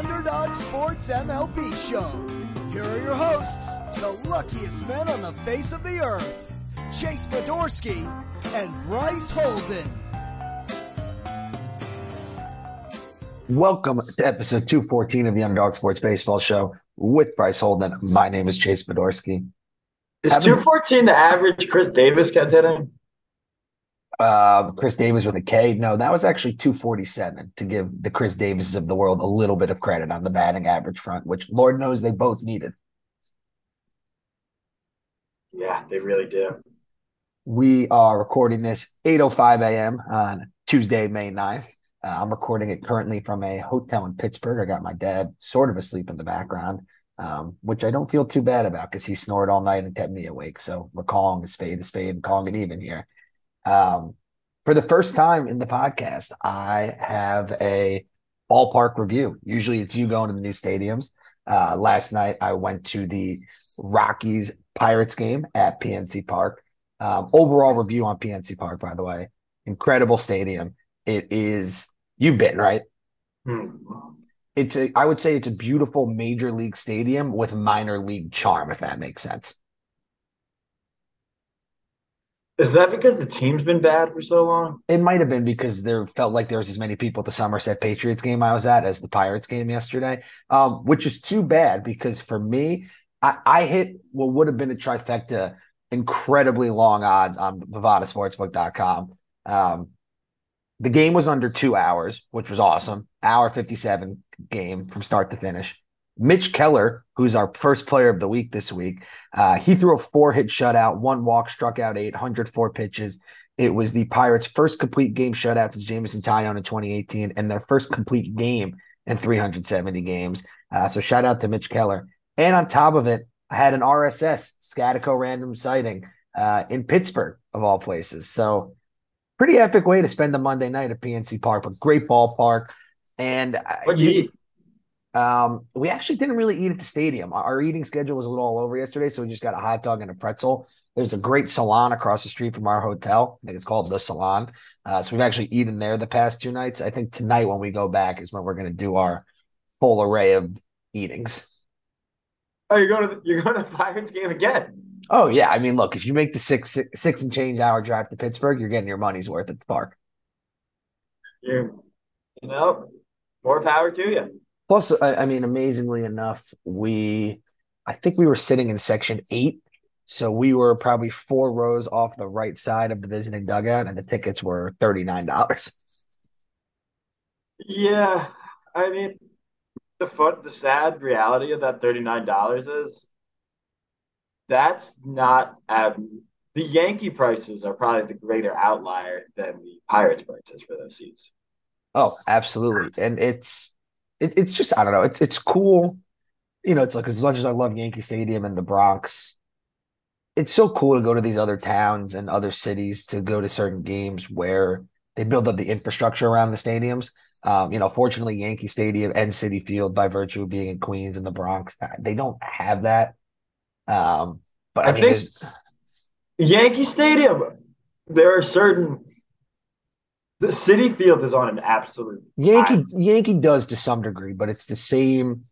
Underdog Sports MLB Show. Here are your hosts, the luckiest men on the face of the earth, Chase Fedorsky and Bryce Holden. Welcome to episode 214 of the Underdog Sports Baseball Show with Bryce Holden. My name is Chase Fedorsky. Is Haven't- 214 the average Chris Davis kept hitting? Uh, Chris Davis with a K. No, that was actually 247 to give the Chris Davises of the world a little bit of credit on the batting average front, which Lord knows they both needed. Yeah, they really do. We are recording this 8.05 a.m. on Tuesday, May 9th. Uh, I'm recording it currently from a hotel in Pittsburgh. I got my dad sort of asleep in the background, um, which I don't feel too bad about because he snored all night and kept me awake. So we're calling a spade a spade and calling it even here. Um, for the first time in the podcast, I have a ballpark review. Usually it's you going to the new stadiums. Uh, last night I went to the Rockies Pirates game at PNC Park. Um, overall review on PNC Park, by the way, incredible stadium. It is you've been right. Hmm. It's a I would say it's a beautiful major league stadium with minor league charm, if that makes sense. Is that because the team's been bad for so long? It might have been because there felt like there was as many people at the Somerset Patriots game I was at as the Pirates game yesterday, um, which is too bad because for me, I, I hit what would have been a trifecta, incredibly long odds on BovadaSportsbook.com. Um, the game was under two hours, which was awesome. Hour 57 game from start to finish. Mitch Keller, who's our first player of the week this week, uh, he threw a four hit shutout, one walk, struck out eight, 104 pitches. It was the Pirates' first complete game shutout since Jameson Taillon in 2018 and their first complete game in 370 games. Uh, so shout out to Mitch Keller. And on top of it, I had an RSS Scatico random sighting uh, in Pittsburgh, of all places. So pretty epic way to spend a Monday night at PNC Park, but great ballpark. And What'd you eat? Um, we actually didn't really eat at the stadium. Our eating schedule was a little all over yesterday, so we just got a hot dog and a pretzel. There's a great salon across the street from our hotel. I think it's called the Salon. Uh, so we've actually eaten there the past two nights. I think tonight when we go back is when we're going to do our full array of eatings. Oh, you're going to the, you're going to the Pirates game again? Oh yeah, I mean, look, if you make the six six, six and change hour drive to Pittsburgh, you're getting your money's worth at the park. You, you know, more power to you. Plus, I, I mean, amazingly enough, we, I think we were sitting in section eight. So we were probably four rows off the right side of the visiting dugout, and the tickets were $39. Yeah, I mean, the fun, the sad reality of that thirty nine dollars is that's not um, the Yankee prices are probably the greater outlier than the Pirates prices for those seats. Oh, absolutely. And it's, it, it's just, I don't know, it's, it's cool. You know, it's like as much as I love Yankee Stadium and the Bronx, it's so cool to go to these other towns and other cities to go to certain games where they build up the infrastructure around the stadiums. Um, you know, fortunately, Yankee Stadium and Citi Field, by virtue of being in Queens and the Bronx, they don't have that. Um, but I, I mean, think- there's, Yankee Stadium, there are certain. The Citi Field is on an absolute. Yankee Yankee does to some degree, but it's the same.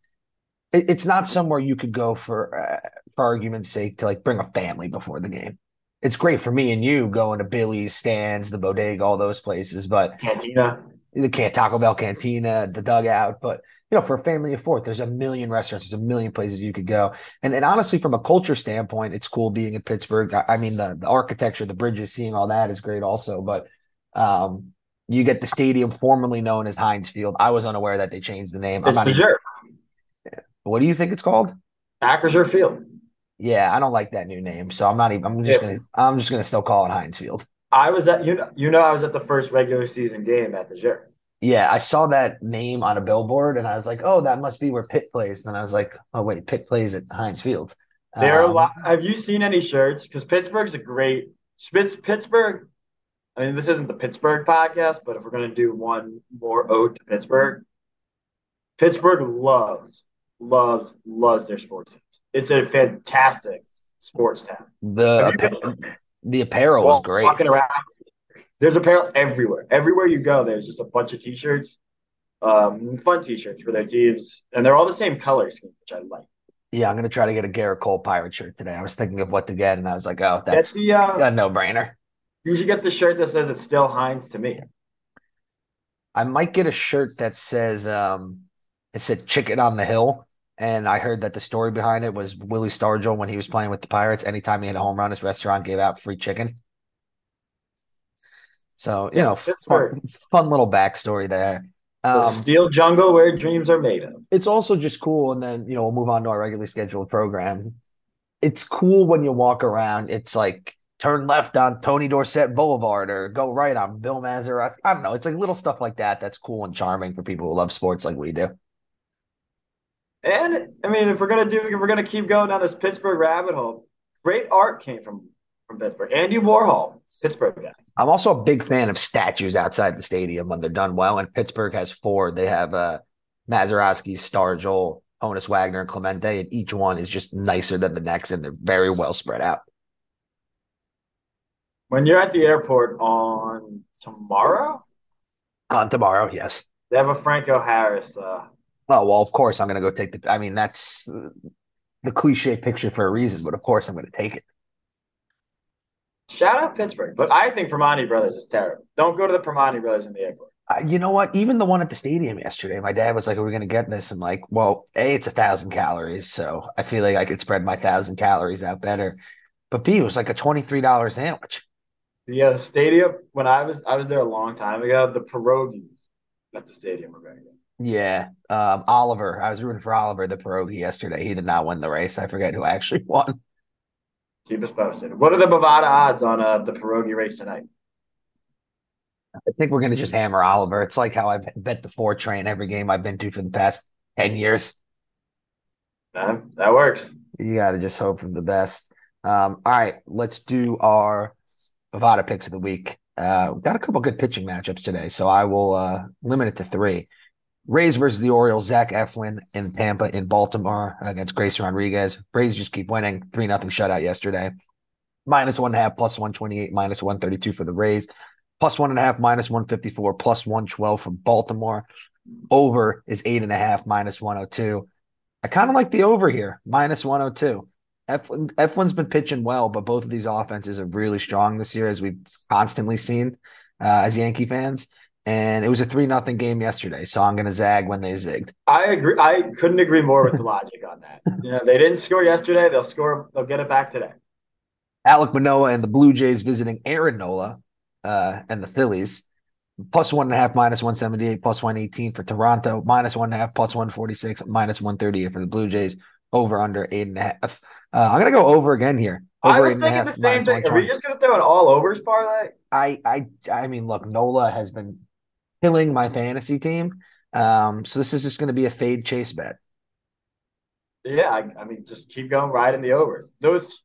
It, it's not somewhere you could go for uh, for argument's sake to like bring a family before the game. It's great for me and you going to Billy's, Stands, the Bodega, all those places, but Cantina. the can Taco Bell Cantina, the dugout. But you know, for a family of four, there's a million restaurants, there's a million places you could go. And and honestly, from a culture standpoint, it's cool being in Pittsburgh. I, I mean, the, the architecture, the bridges, seeing all that is great also. But um, you get the stadium formerly known as Heinz Field. I was unaware that they changed the name. It's the even, Jerk. what do you think it's called? Acrisure Field. Yeah, I don't like that new name, so I'm not even. I'm just Yeah. gonna. I'm just gonna still call it Heinz Field. I was at you know you know I was at the first regular season game at the Jerk. Yeah, I saw that name on a billboard and I was like, oh, that must be where Pitt plays. And I was like, oh, wait, Pitt plays at Heinz Field. There are a Um, lot. Have you seen any shirts? Because Pittsburgh's a great Spitz, Pittsburgh. I mean, this isn't the Pittsburgh podcast, but if we're gonna do one more ode to Pittsburgh, Pittsburgh loves, loves, loves their sports teams. It's a fantastic sports town. The Have appa- the apparel Well, great. Walking around, there's apparel everywhere. Everywhere you go, there's just a bunch of t-shirts, um, fun t-shirts for their teams, and they're all the same color scheme, which I like. Yeah, I'm gonna try to get a Gerrit Cole pirate shirt today. I was thinking of what to get, and I was like, oh, That's that's the uh, a no brainer. You should get the shirt that says it's still Heinz to me. I might get a shirt that says um it said chicken on the hill. And I heard that the story behind it was Willie Stargell when he was playing with the Pirates. Anytime he hit a home run, his restaurant gave out free chicken. So, you know, fun, fun little backstory there. The Um, steel jungle where dreams are made of. it's also just cool. And then, you know, we'll move on to our regularly scheduled program. It's cool when you walk around. It's like turn left on Tony Dorsett Boulevard or go right on Bill Mazeroski. I don't know. It's like little stuff like that that's cool and charming for people who love sports like we do. And I mean, if we're gonna do, if we're gonna keep going down this Pittsburgh rabbit hole, great art came from from Pittsburgh. Andy Warhol, Pittsburgh guy. I'm also a big fan of statues outside the stadium when they're done well. And Pittsburgh has four. They have uh, Mazeroski, Stargell, Honus Wagner, and Clemente, and each one is just nicer than the next, and they're very well spread out. When you're at the airport on tomorrow, On tomorrow, yes. they have a Franco Harris. Uh, Oh well, of course I'm going to go take the. I mean, that's the cliche picture for a reason, but of course I'm going to take it. shout out Pittsburgh, but I think Primanti Brothers is terrible. Don't go to the Primanti Brothers in the airport. Uh, you know what? Even the one at the stadium yesterday, my dad was like, "Are we going to get this?" I'm like, "Well, a, it's a thousand calories, so I feel like I could spread my thousand calories out better." But b, it was like a twenty three dollar sandwich. Yeah, the stadium when I was I was there a long time ago. The pierogies at the stadium were very good. Yeah, um, Oliver. I was rooting for Oliver the pierogi yesterday. He did not win the race. I forget who actually won. Keep us posted. What are the Bovada odds on uh, the pierogi race tonight? I think we're going to just hammer Oliver. It's like how I've bet the four train every game I've been to for the past ten years. Uh, that works. You got to just hope for the best. Um, all right, let's do our Bovada picks of the week. Uh, we've got a couple good pitching matchups today, so I will uh, limit it to three. Rays versus the Orioles, Zach Eflin in Tampa in Baltimore against Grayson Rodriguez. Rays just keep winning. 3 nothing shutout yesterday. Minus one half, plus 128, minus 132 for the Rays. Plus one and a half, minus 154, plus 112 from Baltimore. Over is eight and a half, minus 102. I kind of like the over here, minus 102. Eflin, Eflin's been pitching well, but both of these offenses are really strong this year, as we've constantly seen uh, as Yankee fans. And it was a 3 nothing game yesterday, so I'm going to zag when they zigged. I agree. I couldn't agree more with the logic on that. You know, they didn't score yesterday. They'll score. They'll get it back today. Alek Manoah and the Blue Jays visiting Aaron Nola uh, and the Phillies. Plus one and a half, minus 178, plus 118 for Toronto, minus one and a half, plus 146, minus 138 for the Blue Jays. Over under eight and a half. Uh, I'm gonna go over again here. Over I was eight and a thinking half, the same thing. Are we just gonna throw an all overs parlay? I I I mean, look, Nola has been killing my fantasy team. Um, so this is just going to be a fade chase bet. Yeah, I, I mean, just keep going right in the overs. Those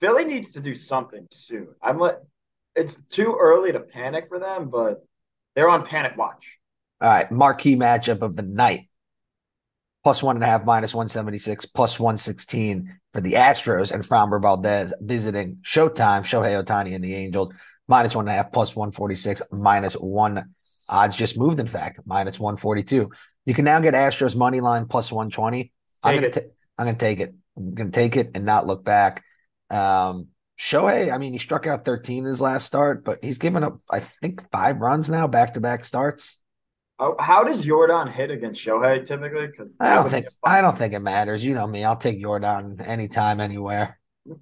Philly needs to do something soon. I'm let. It's too early to panic for them, but they're on panic watch. All right, marquee matchup of the night. Plus one and a half, minus 176, plus 116 for the Astros and Framber Valdez visiting Showtime, Shohei Ohtani and the Angels. Minus one and a half, plus 146, minus one. Odds just moved, in fact, minus 142. You can now get Astros money line plus 120. I'm Take gonna it. I'm gonna take it. I'm gonna take it and not look back. Um Shohei, I mean, he struck out 13 in his last start, but he's given up, I think, five runs now, back to back starts. How, how does Jordan hit against Shohei typically? Because I don't think I don't think it matters. You know me. I'll take Jordan anytime, anywhere.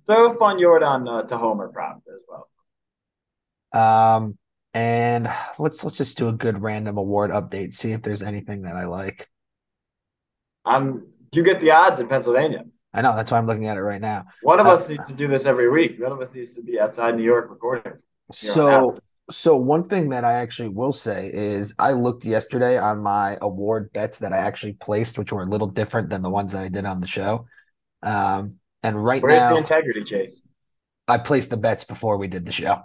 throw a fun Jordan uh, to Homer prop as well. Um, and let's let's just do a good random award update. See if there's anything that I like. I'm. You get the odds in Pennsylvania. I know that's why I'm looking at it right now. One of Uh, us needs to do this every week. One of us needs to be outside New York recording. So. So one thing that I actually will say is I looked yesterday on my award bets that I actually placed, which were a little different than the ones that I did on the show. Um, and right Where's now, the integrity, Chase? I placed the bets before we did the show.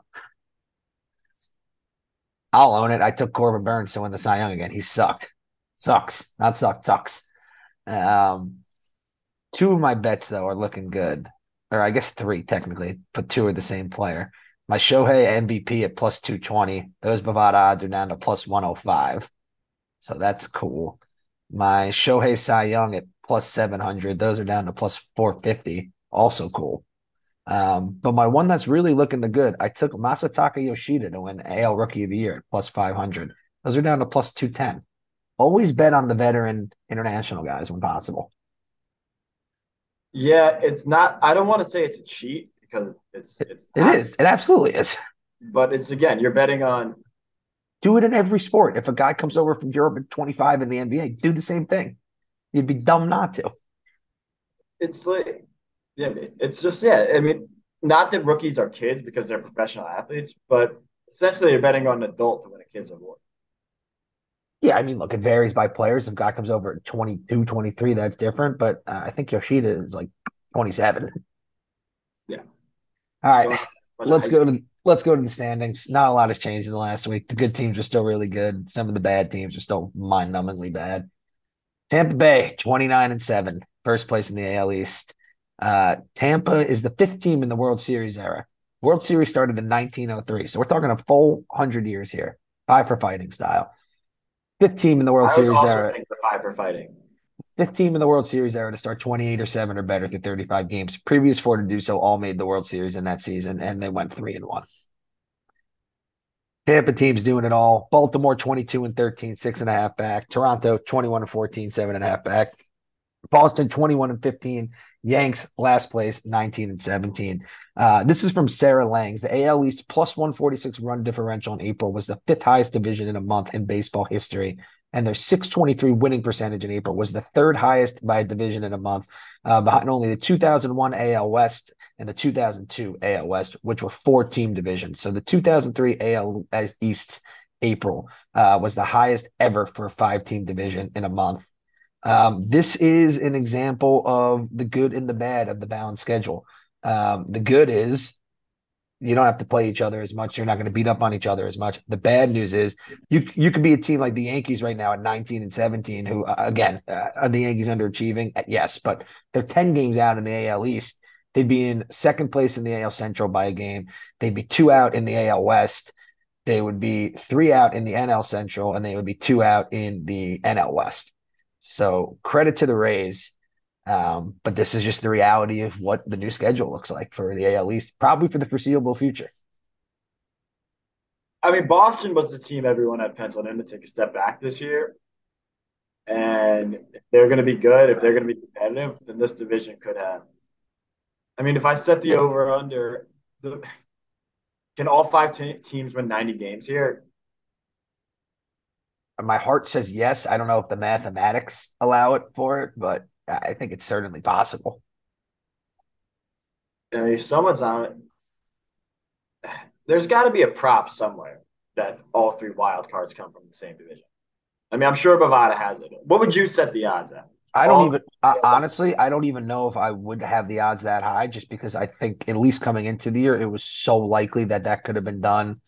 I'll own it. I took Corbin Burnes to win the Cy Young again. He sucked. Sucks. Not sucked. Sucks. Um, two of my bets though are looking good, or I guess three technically, but two are the same player. My Shohei MVP at plus 220. Those Bovada odds are down to plus 105. So that's cool. My Shohei Cy Young at plus 700. Those are down to plus 450. Also cool. Um, but my one that's really looking the good, I took Masataka Yoshida to win AL Rookie of the Year at plus 500. Those are down to plus 210. Always bet on the veteran international guys when possible. Yeah, it's not. I don't want to say it's a cheat because it's it's It not, is. It absolutely is. but it's again you're betting on Do it in every sport. If a guy comes over from Europe at 25 in the NBA, do the same thing. You'd be dumb not to. it's like yeah it's just yeah I mean not that rookies are kids because they're professional athletes but essentially you're betting on an adult to win a kid's award Yeah, I mean, look, it varies by players. If a guy comes over at 22, 23, that's different. But uh, I think Yoshida is like 27. All right. Let's go to let's go to the standings. Not a lot has changed in the last week. The good teams are still really good. Some of the bad teams are still mind-numbingly bad. Tampa Bay, 29 and 7, first place in the AL East. Uh, Tampa is the fifth team in the World Series era. World Series started in 1903. So we're talking a full 100 years here. Five for fighting style. Fifth team in the World Series era. think the five for fighting Fifth team in the World Series era to start 28 or 7 or better through 35 games. Previous four to do so all made the World Series in that season, and they went 3 and 1. Tampa team's doing it all. Baltimore 22 and 13, six and a half back. Toronto 21 and 14, seven and a half back. Boston 21 and 15. Yanks last place 19 and 17. Uh, this is from Sarah Langs. The AL East plus 146 run differential in April was the fifth highest division in a month in baseball history. And their 623 winning percentage in April was the third highest by a division in a month, uh, behind only the 2001 AL West and the 2002 AL West, which were four team divisions. So the 2003 AL East April uh, was the highest ever for a five team division in a month. Um, this is an example of the good and the bad of the balanced schedule. Um, the good is you don't have to play each other as much. You're not going to beat up on each other as much. The bad news is you you could be a team like the Yankees right now at 19 and 17, who uh, again uh, are the Yankees underachieving? Uh, Yes, but they're 10 games out in the AL East. They'd be in second place in the AL Central by a game. They'd be two out in the AL West. They would be three out in the NL Central, and they would be two out in the NL West. So credit to the Rays. Um, but this is just the reality of what the new schedule looks like for the AL East, probably for the foreseeable future. I mean, Boston was the team everyone had penciled in to take a step back this year. And if they're going to be good, if they're going to be competitive, then this division could have. I mean, if I set the over under, the, can all five te- teams win 90 games here? My heart says yes. I don't know if the mathematics allow it for it, but I think it's certainly possible. I mean, if someone's on it, there's got to be a prop somewhere that all three wild cards come from the same division. I mean, I'm sure Bovada has it. What would you set the odds at? I don't All- even uh, honestly, I don't even know if I would have the odds that high, just because I think at least coming into the year, it was so likely that that could have been done.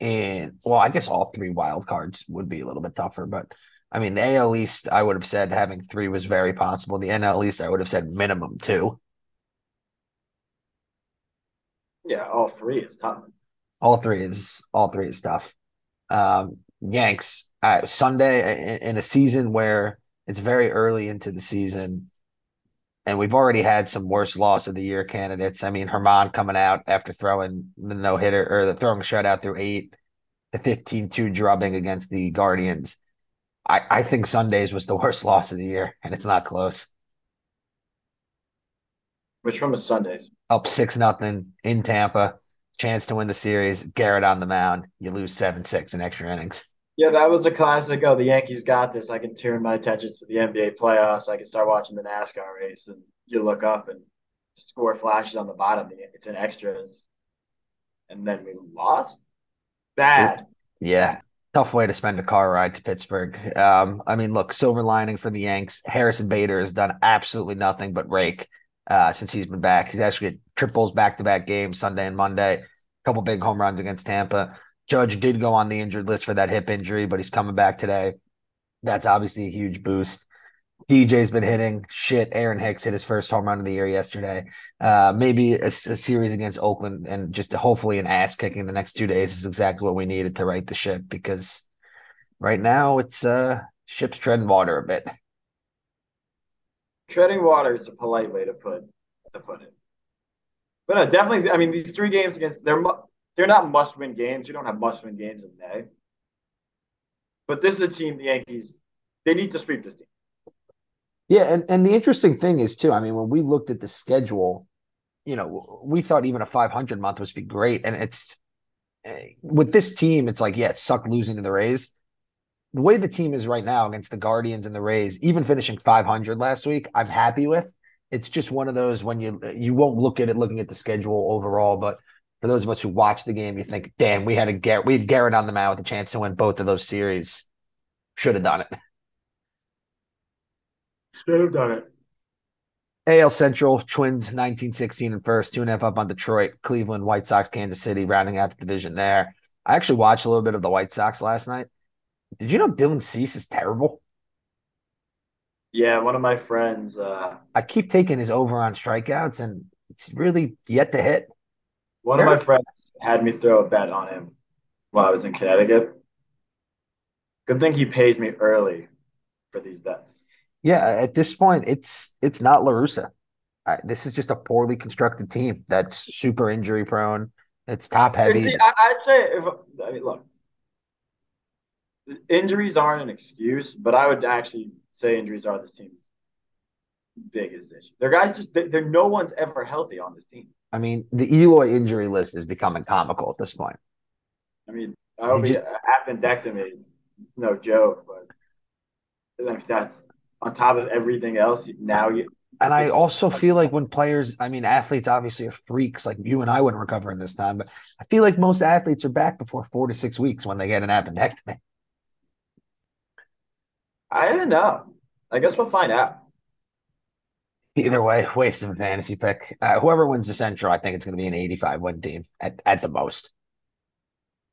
And well, I guess all three wild cards would be a little bit tougher, but I mean, the AL East, I would have said having three was very possible. The NL East, I would have said minimum two. Yeah, all three is tough. All three is all three is tough. Um, Yanks uh, Sunday in, in a season where it's very early into the season, and we've already had some worst loss of the year candidates. I mean, Germán coming out after throwing the no hitter or the throwing shutout through eight, the 15-2 drubbing against the Guardians. I, I think Sundays was the worst loss of the year, and it's not close. Which one was Sundays? Up six nothing in Tampa, chance to win the series. Gerrit on the mound, you lose seven six in extra innings. Yeah, that was a classic. Oh, the Yankees got this. I can turn my attention to the NBA playoffs. I can start watching the NASCAR race, and you look up and score flashes on the bottom. It's in extras, and then we lost. Bad. Yeah. Tough way to spend a car ride to Pittsburgh. Um, I mean, look, silver lining for the Yanks. Harrison Bader has done absolutely nothing but rake uh, since he's been back. He's actually triples back to back games Sunday and Monday. A couple big home runs against Tampa. Judge did go on the injured list for that hip injury, but he's coming back today. That's obviously a huge boost. DJ's been hitting shit. Aaron Hicks hit his first home run of the year yesterday. Uh, maybe a, a, series against Oakland and just hopefully an ass kicking the next two days is exactly what we needed to right the ship because right now it's uh ship's treading water a bit. Treading water is a polite way to put to put it. But no, definitely. I mean, these three games against they're they're not must win games. You don't have must win games in May. But this is a team the Yankees they need to sweep this team. Yeah, and, and the interesting thing is too, I mean, when we looked at the schedule, you know, we thought even a 500 month would be great. And it's eh, with this team, it's like, yeah, it sucked losing to the Rays. The way the team is right now against the Guardians and the Rays, even finishing 500 last week, I'm happy with. It's just one of those when you you won't look at it looking at the schedule overall, but for those of us who watch the game, you think, damn, we had a Gerrit, we had Gerrit on the mound with a chance to win both of those series. Should have done it. Should have done it. AL Central, Twins 1916 and first, two and a half up on Detroit, Cleveland, White Sox, Kansas City, rounding out the division there. I actually watched a little bit of the White Sox last night. Did you know Dylan Cease is terrible? Yeah, one of my friends. Uh, I keep taking his over on strikeouts, and it's really yet to hit. One They're... of my friends had me throw a bet on him while I was in Connecticut. Good thing he pays me early for these bets. Yeah, at this point, it's it's not La Russa. Uh, this is just a poorly constructed team that's super injury prone. It's top heavy. I'd say, if I mean, look, injuries aren't an excuse, but I would actually say injuries are this team's biggest issue. Their guys just they're no one's ever healthy on this team. I mean, the Eloy injury list is becoming comical at this point. I mean, I hope just, appendectomy, no joke, but that's on top of everything else. Now you. And I also feel like when players, I mean, athletes obviously are freaks. Like you and I wouldn't recover in this time, but I feel like most athletes are back before four to six weeks when they get an appendectomy. I don't know. I guess we'll find out. Either way, waste of a fantasy pick. Uh, whoever wins the Central, I think it's going to be an 85 win team at, at the most.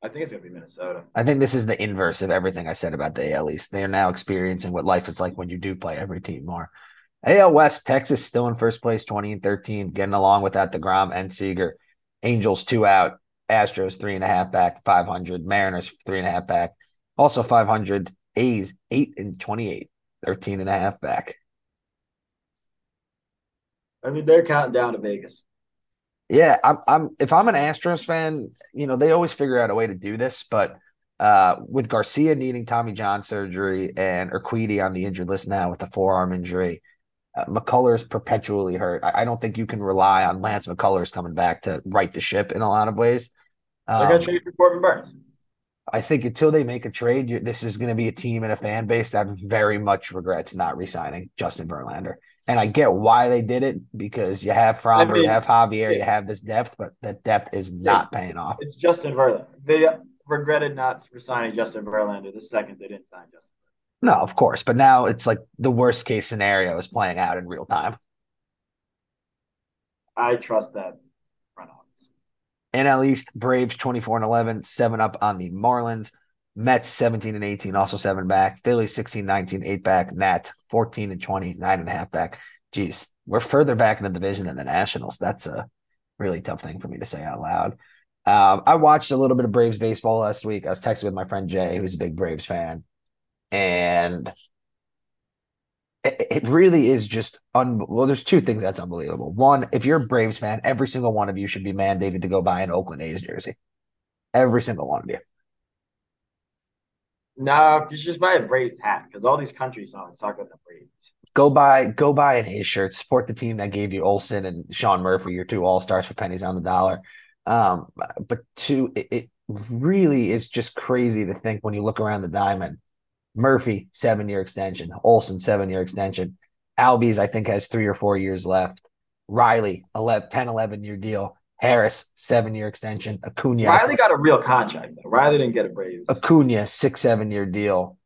I think it's going to be Minnesota. I think this is the inverse of everything I said about the AL East. They are now experiencing what life is like when you do play every team more. AL West, Texas still in first place, 20 and 13, getting along without DeGrom and Seager. Angels two out, Astros three and a half back, 500. Mariners three and a half back, also 500. A's eight and 28, 13 and a half back. I mean, they're counting down to Vegas. Yeah, I'm. I'm. If I'm an Astros fan, you know they always figure out a way to do this. But uh, with Garcia needing Tommy John surgery and Urquidy on the injured list now with the forearm injury, uh, McCullers perpetually hurt. I, I, don't think you can rely on Lance McCullers coming back to right the ship in a lot of ways. Um, They're going to trade for Corbin Burnes. I think until they make a trade, this is going to be a team and a fan base that very much regrets not re-signing Justin Verlander. And I get why they did it because you have Framber, I mean, you have Javier, yeah. you have this depth, but that depth is not paying off. It's Justin Verlander. They regretted not resigning Justin Verlander the second they didn't sign Justin. No, of course, but now it's like the worst case scenario is playing out in real time. I trust that NL East, Braves 24 and 11, seven up on the Marlins. Mets 17 and 18, also seven back. Phillies 16, 19, eight back. Nats 14 and 20, nine and a half back. Geez, we're further back in the division than the Nationals. That's a really tough thing for me to say out loud. Um, I watched a little bit of Braves baseball last week. I was texting with my friend Jay, who's a big Braves fan, and it, really is just un. Well, there's two things that's unbelievable. One, if you're a Braves fan, every single one of you should be mandated to go buy an Oakland A's jersey. Every single one of you. No, you should just buy a Braves hat because all these country songs talk about the Braves. Go buy, go buy an A's shirt. Support the team that gave you Olson and Sean Murphy, your two All Stars for pennies on the dollar. Um, but two, it, it really is just crazy to think when you look around the diamond Murphy, seven year extension. Olson, seven year extension. Albies, I think, has three or four years left. Riley, 11, 10, 11 year deal. Harris, seven year extension. Acuna. Riley got a real contract though. Riley didn't get a Braves. Acuna, six, seven year deal.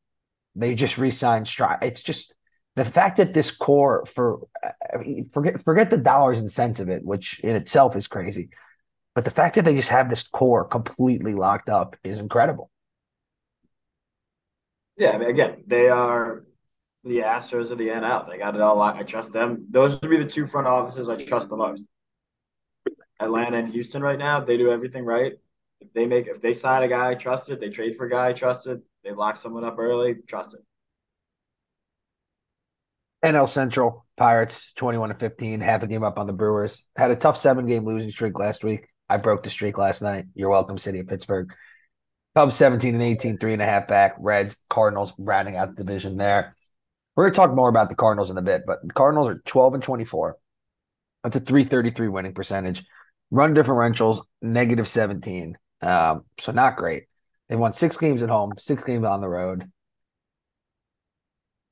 They just re signed Stride. It's just the fact that this core for I mean, forget forget the dollars and cents of it, which in itself is crazy. But the fact that they just have this core completely locked up is incredible. Yeah, I mean, again, they are the Astros of the NL. They got it all locked. I trust them. Those would be the two front offices I trust the most. Atlanta and Houston right now, they do everything right. If they make if they sign a guy, trust it. They trade for a guy, trust it. They lock someone up early, trust it. NL Central Pirates 21 to 15, half a game up on the Brewers. Had a tough seven game losing streak last week. I broke the streak last night. You're welcome, City of Pittsburgh. Cubs 17 and 18, three and a half back. Reds, Cardinals rounding out the division there. We're going to talk more about the Cardinals in a bit, but the Cardinals are 12 and 24. That's a 333 winning percentage. Run differentials, negative 17. Um, so not great. They won six games at home, six games on the road.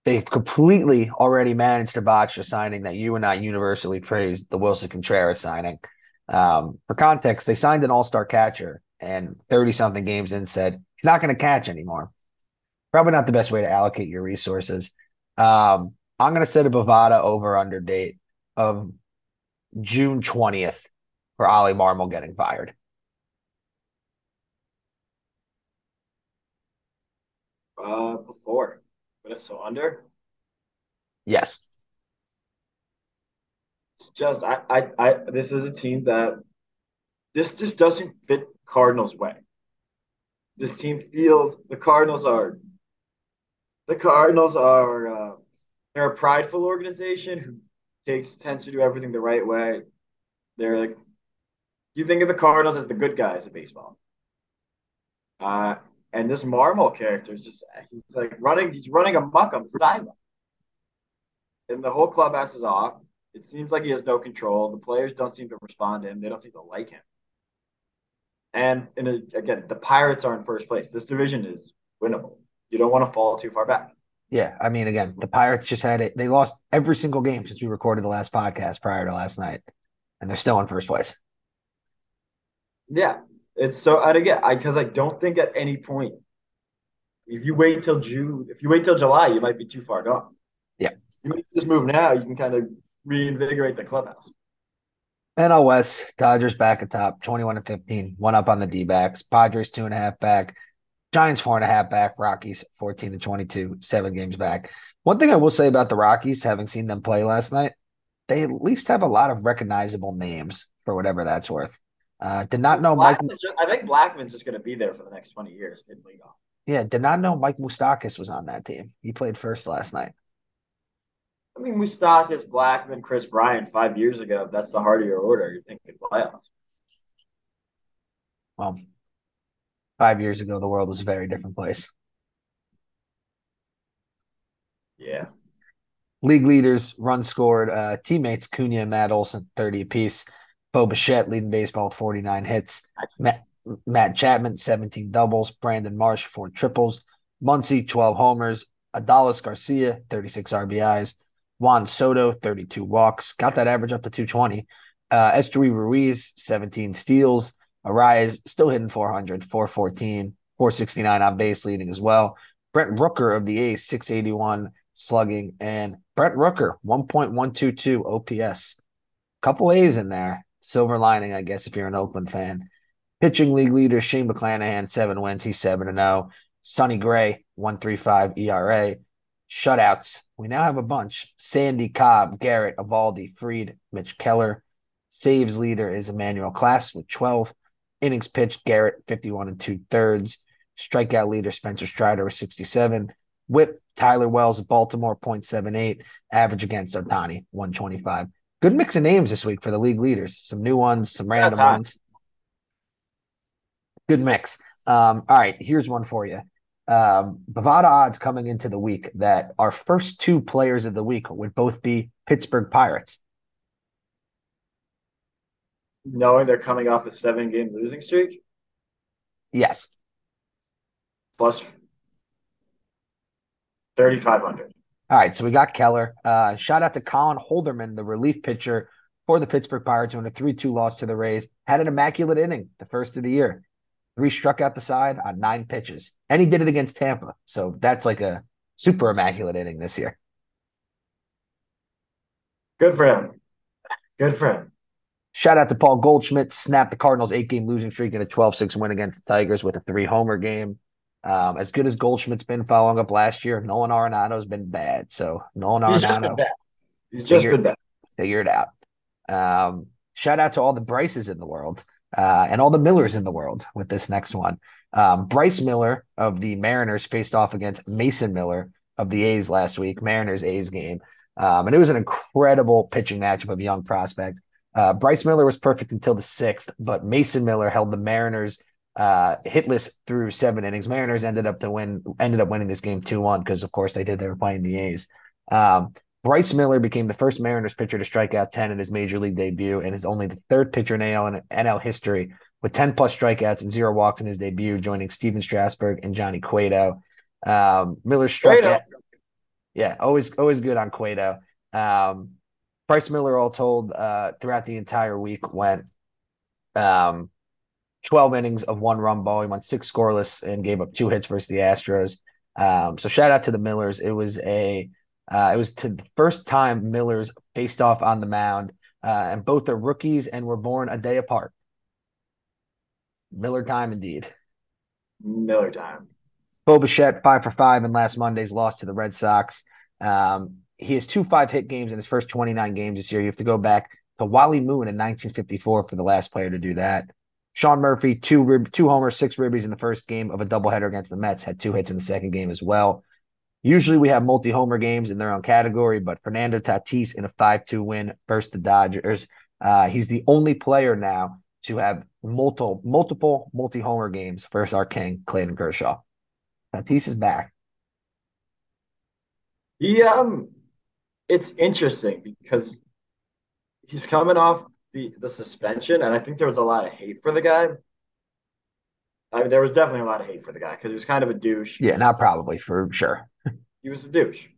They've completely already managed to botch a signing that you and I universally praised, the Wilson Contreras signing. Um, for context, they signed an all-star catcher and 30 something games in said he's not going to catch anymore. Probably not the best way to allocate your resources. Um, I'm going to set a Bovada over under date of June 20th for Oli Marmol getting fired. Uh, before. So under? Yes. It's just I, I I this is a team that this just doesn't fit Cardinals way. This team feels the Cardinals are the Cardinals are uh, they're a prideful organization who takes tends to do everything the right way. They're like you think of the Cardinals as the good guys of baseball. Uh, and this Marmol character is just he's like running, he's running amok on the sideline. And the whole clubhouse is off. It seems like he has no control. The players don't seem to respond to him. They don't seem to like him. And in a, again, the Pirates are in first place. This division is winnable. You don't want to fall too far back. Yeah, I mean, again, the Pirates just had it. They lost every single game since we recorded the last podcast prior to last night, and they're still in first place. Yeah, it's so, and again, I because I don't think at any point, if you wait until June, if you wait till July, you might be too far gone. Yeah, you make this move now, you can kind of reinvigorate the clubhouse. NL West, Dodgers back at top, 21 and 15, one up on the D backs. Padres two and a half back. Giants four and a half back. Rockies 14 to 22, seven games back. One thing I will say about the Rockies, having seen them play last night, they at least have a lot of recognizable names for whatever that's worth. Uh, did not know Mike. Just, I think Blackmon's just going to be there for the next 20 years in league. Yeah, did not know Mike Moustakas was on that team. He played first last night. I mean, Moustakas, Blackmon, Kris Bryant five years ago. If that's the heart of your order, you're thinking playoffs. Well, five years ago, the world was a very different place. Yeah. League leaders, run scored, uh, teammates Cunha and Matt Olson, 30 apiece. Bo Bichette leading baseball with 49 hits. Matt, Matt Chapman, 17 doubles. Brandon Marsh, four triples. Muncy, 12 homers. Adolis Garcia, 36 RBIs. Juan Soto, 32 walks. Got that average up to 220. Uh, Esteury Ruiz, 17 steals. Arraez still hitting 400, 414, 469 on base leading as well. Brent Rooker of the A's, 681 slugging. And Brent Rooker, 1.122 OPS. Couple A's in there silver lining, I guess, if you're an Oakland fan. Pitching league leader Shane McClanahan, seven wins. He's 7 and 0. Sonny Gray, 135 ERA. Shutouts. We now have a bunch. Sandy Cobb, Gerrit, Eovaldi, Fried, Mitch Keller. Saves leader is Emmanuel Clase with 12. Innings pitched, Gerrit, 51 and two thirds. Strikeout leader, Spencer Strider with 67. Whip, Tyler Wells of Baltimore, 0.78. Average against Ohtani, 125 good mix of names this week for the league leaders. Some new ones, some random ones. Good mix. Um, all right, here's one for you. Um, Bovada odds coming into the week that our first two players of the week would both be Pittsburgh Pirates. Knowing they're coming off a seven game losing streak? Yes. Plus 3,500. All right, so we got Keller. Uh, shout out to Colin Holderman, the relief pitcher for the Pittsburgh Pirates who in a 3 2 loss to the Rays. Had an immaculate inning, the first of the year. Three struck out the side on nine pitches. And he did it against Tampa. So that's like a super immaculate inning this year. Good for him. Good for him. Shout out to Paul Goldschmidt, snapped the Cardinals' eight game losing streak in a 12 6 win against the Tigers with a three homer game. Um, as good as Goldschmidt's been following up last year, Nolan Arenado's been bad. So Nolan Arenado. He's just been bad. He's just figure, been bad. Figure it out. Um, shout out to all the Bryces in the world uh, and all the Millers in the world with this next one. Um, Bryce Miller of the Mariners faced off against Mason Miller of the A's last week, Mariners A's game. Um, and it was an incredible pitching matchup of young prospect. Uh, Bryce Miller was perfect until the sixth, but Mason Miller held the Mariners uh, hitless through seven innings. Mariners ended up to win, ended up winning this game two one because of course they did. They were playing the A's. Um, Bryce Miller became the first Mariners pitcher to strike out 10 in his major league debut and is only the third pitcher in AL and NL history with 10 plus strikeouts and zero walks in his debut, joining Stephen Strasburg and Johnny Cueto. Um, Miller struck out. Yeah, always always good on Cueto. Um, Bryce Miller, all told, uh, throughout the entire week went um, 12 innings of one run ball. He went six scoreless and gave up two hits versus the Astros. Um, so shout out to the Millers. It was a uh, it was to the first time Millers faced off on the mound, uh, and both are rookies and were born a day apart. Miller time indeed. Miller time. Bo Bichette, five for five in last Monday's loss to the Red Sox. Um, he has two five hit games in his first 29 games this year. You have to go back to Wally Moon in 1954 for the last player to do that. Sean Murphy, two rib, two homers, six ribbies in the first game of a doubleheader against the Mets, had two hits in the second game as well. Usually we have multi-homer games in their own category, but Fernando Tatis in a 5-2 win versus the Dodgers. Uh, he's the only player now to have multiple multiple multi-homer games versus our king, Clayton Kershaw. Tatis is back. He um it's interesting because he's coming off the the suspension, and I think there was a lot of hate for the guy. I mean, there was definitely a lot of hate for the guy because he was kind of a douche. Yeah, not probably for sure. He was a douche.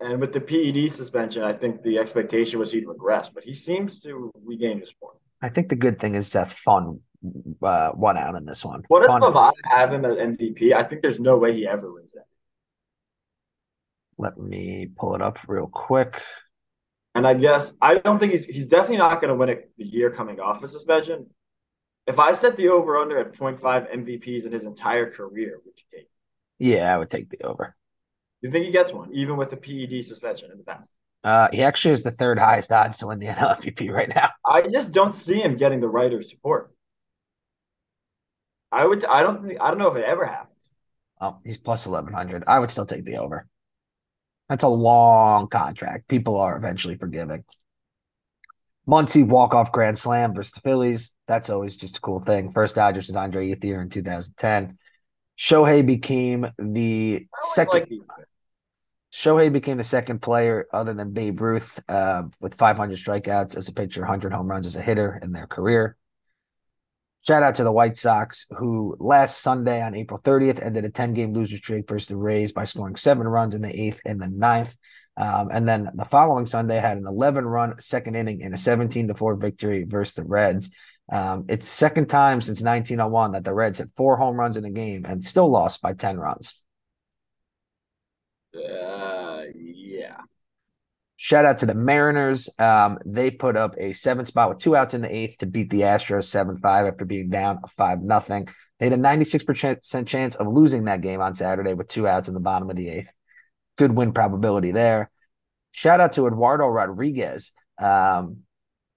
And with the PED suspension, I think the expectation was he'd regress, but he seems to regain his form. I think the good thing is that fun uh, one out in this one. What does Fun- Bovada have him at MVP? I think there's no way he ever wins that. Let me pull it up real quick. And I guess I don't think he's he's definitely not going to win it the year coming off a suspension. If I set the over under at 0.5 MVPs in his entire career, would you take? Yeah, I would take the over. You think he gets one, even with the PED suspension in the past? Uh, he actually is the third highest odds to win the NL MVP right now. I just don't see him getting the writer's support. I would. I don't think. I don't know if it ever happens. Oh, he's plus eleven hundred. I would still take the over. That's a long contract. People are eventually forgiving. Muncy walk off grand slam versus the Phillies. That's always just a cool thing. First Dodgers is Andre Ethier in 2010. Shohei became the second. like Shohei became the second player other than Babe Ruth uh, with 500 strikeouts as a pitcher, 100 home runs as a hitter in their career. Shout out to the White Sox, who last Sunday on April 30th ended a 10 game loser streak versus the Rays by scoring seven runs in the eighth and the ninth. Um, and then the following Sunday had an 11 run second inning in a 17 to 4 victory versus the Reds. Um, it's the second time since 1901 that the Reds hit four home runs in a game and still lost by 10 runs. Uh, yeah. Shout out to the Mariners. Um, they put up a seven spot with two outs in the eighth to beat the Astros 7 5 after being down 5 nothing. They had a 96% chance of losing that game on Saturday with two outs in the bottom of the eighth. Good win probability there. Shout out to Eduardo Rodriguez. Um,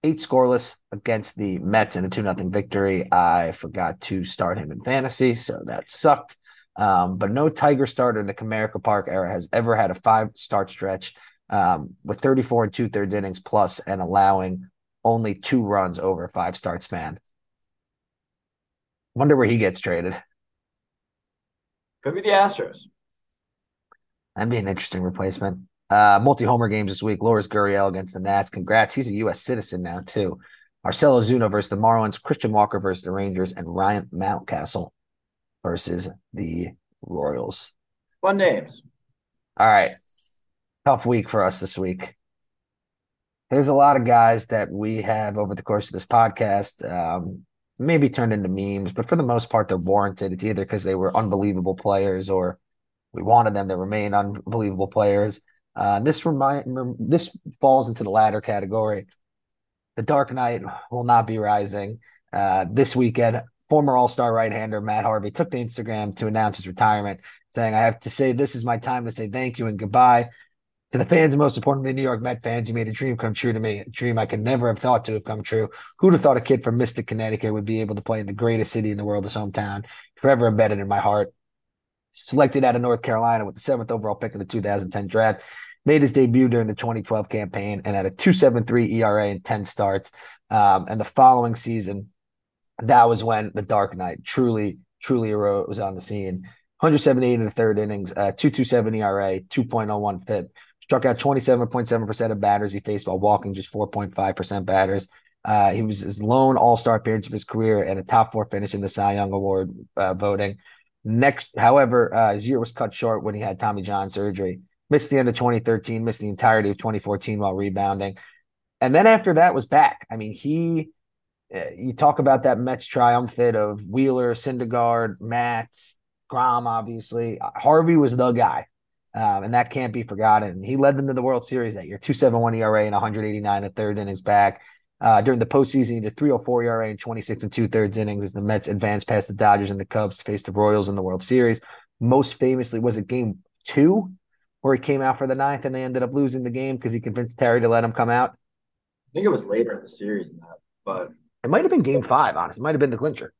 eight scoreless against the Mets in a 2 0 victory. I forgot to start him in fantasy, so that sucked. Um, but no Tiger starter in the Comerica Park era has ever had a five start stretch um, with 34 and two thirds innings plus and allowing only two runs over a five start span. Wonder where he gets traded. Could be the Astros. That'd be an interesting replacement. Uh, multi homer games this week. Lourdes Gurriel against the Nats. Congrats. He's a U.S. citizen now, too. Marcell Ozuna versus the Marlins. Christian Walker versus the Rangers. And Ryan Mountcastle versus the Royals. Fun names. All right. Tough week for us this week. there's a lot of guys that we have over the course of this podcast, um, maybe turned into memes, but for the most part, they're warranted. It's either because they were unbelievable players or we wanted them to remain unbelievable players. Uh, this remind this falls into the latter category. The Dark Knight will not be rising uh, this weekend. Former All Star right hander Matt Harvey took to Instagram to announce his retirement, saying, "I have to say this is my time to say thank you and goodbye." To the fans, and most importantly, New York Met fans, you made a dream come true to me. A dream I could never have thought to have come true. Who'd have thought a kid from Mystic, Connecticut would be able to play in the greatest city in the world, his hometown? Forever embedded in my heart. Selected out of North Carolina with the seventh overall pick in the 2010 draft. Made his debut during the 2012 campaign and had a 2.73 ERA in 10 starts. Um, and the following season, that was when the Dark Knight truly, truly arose on the scene. 178 in the third innings, uh, 227 ERA, 2.01 FIP struck out 27.7% of batters he faced while walking just 4.5% batters. Uh, he was his lone All Star appearance of his career and a top four finish in the Cy Young Award uh, voting. Next, however, uh, his year was cut short when he had Tommy John surgery. Missed the end of 2013, missed the entirety of 2014 while rebounding, and then after that was back. I mean, he. Uh, you talk about that Mets triumphant of Wheeler, Syndergaard, Matz, Grom, obviously. Harvey was the guy. Um, and that can't be forgotten. He led them to the World Series that year, 271 ERA and 189 at third innings back. Uh, during the postseason, he did 304 ERA and 26 and two thirds innings as the Mets advanced past the Dodgers and the Cubs to face the Royals in the World Series. Most famously, was it game two where he came out for the ninth and they ended up losing the game because he convinced Terry to let him come out? I think it was later in the series than that, but it might have been game five, honestly. It might have been the clincher.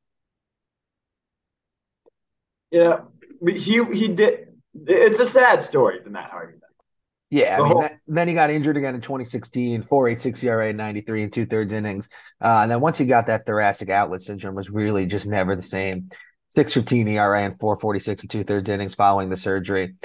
Yeah, he he did it's a sad story, the Matt thing. Yeah, I mean, that, then he got injured again in 2016, 486 ERA, 93 and two thirds innings. Uh, and then once he got that thoracic outlet syndrome, was really just never the same. 615 ERA and 446 and two thirds innings following the surgery.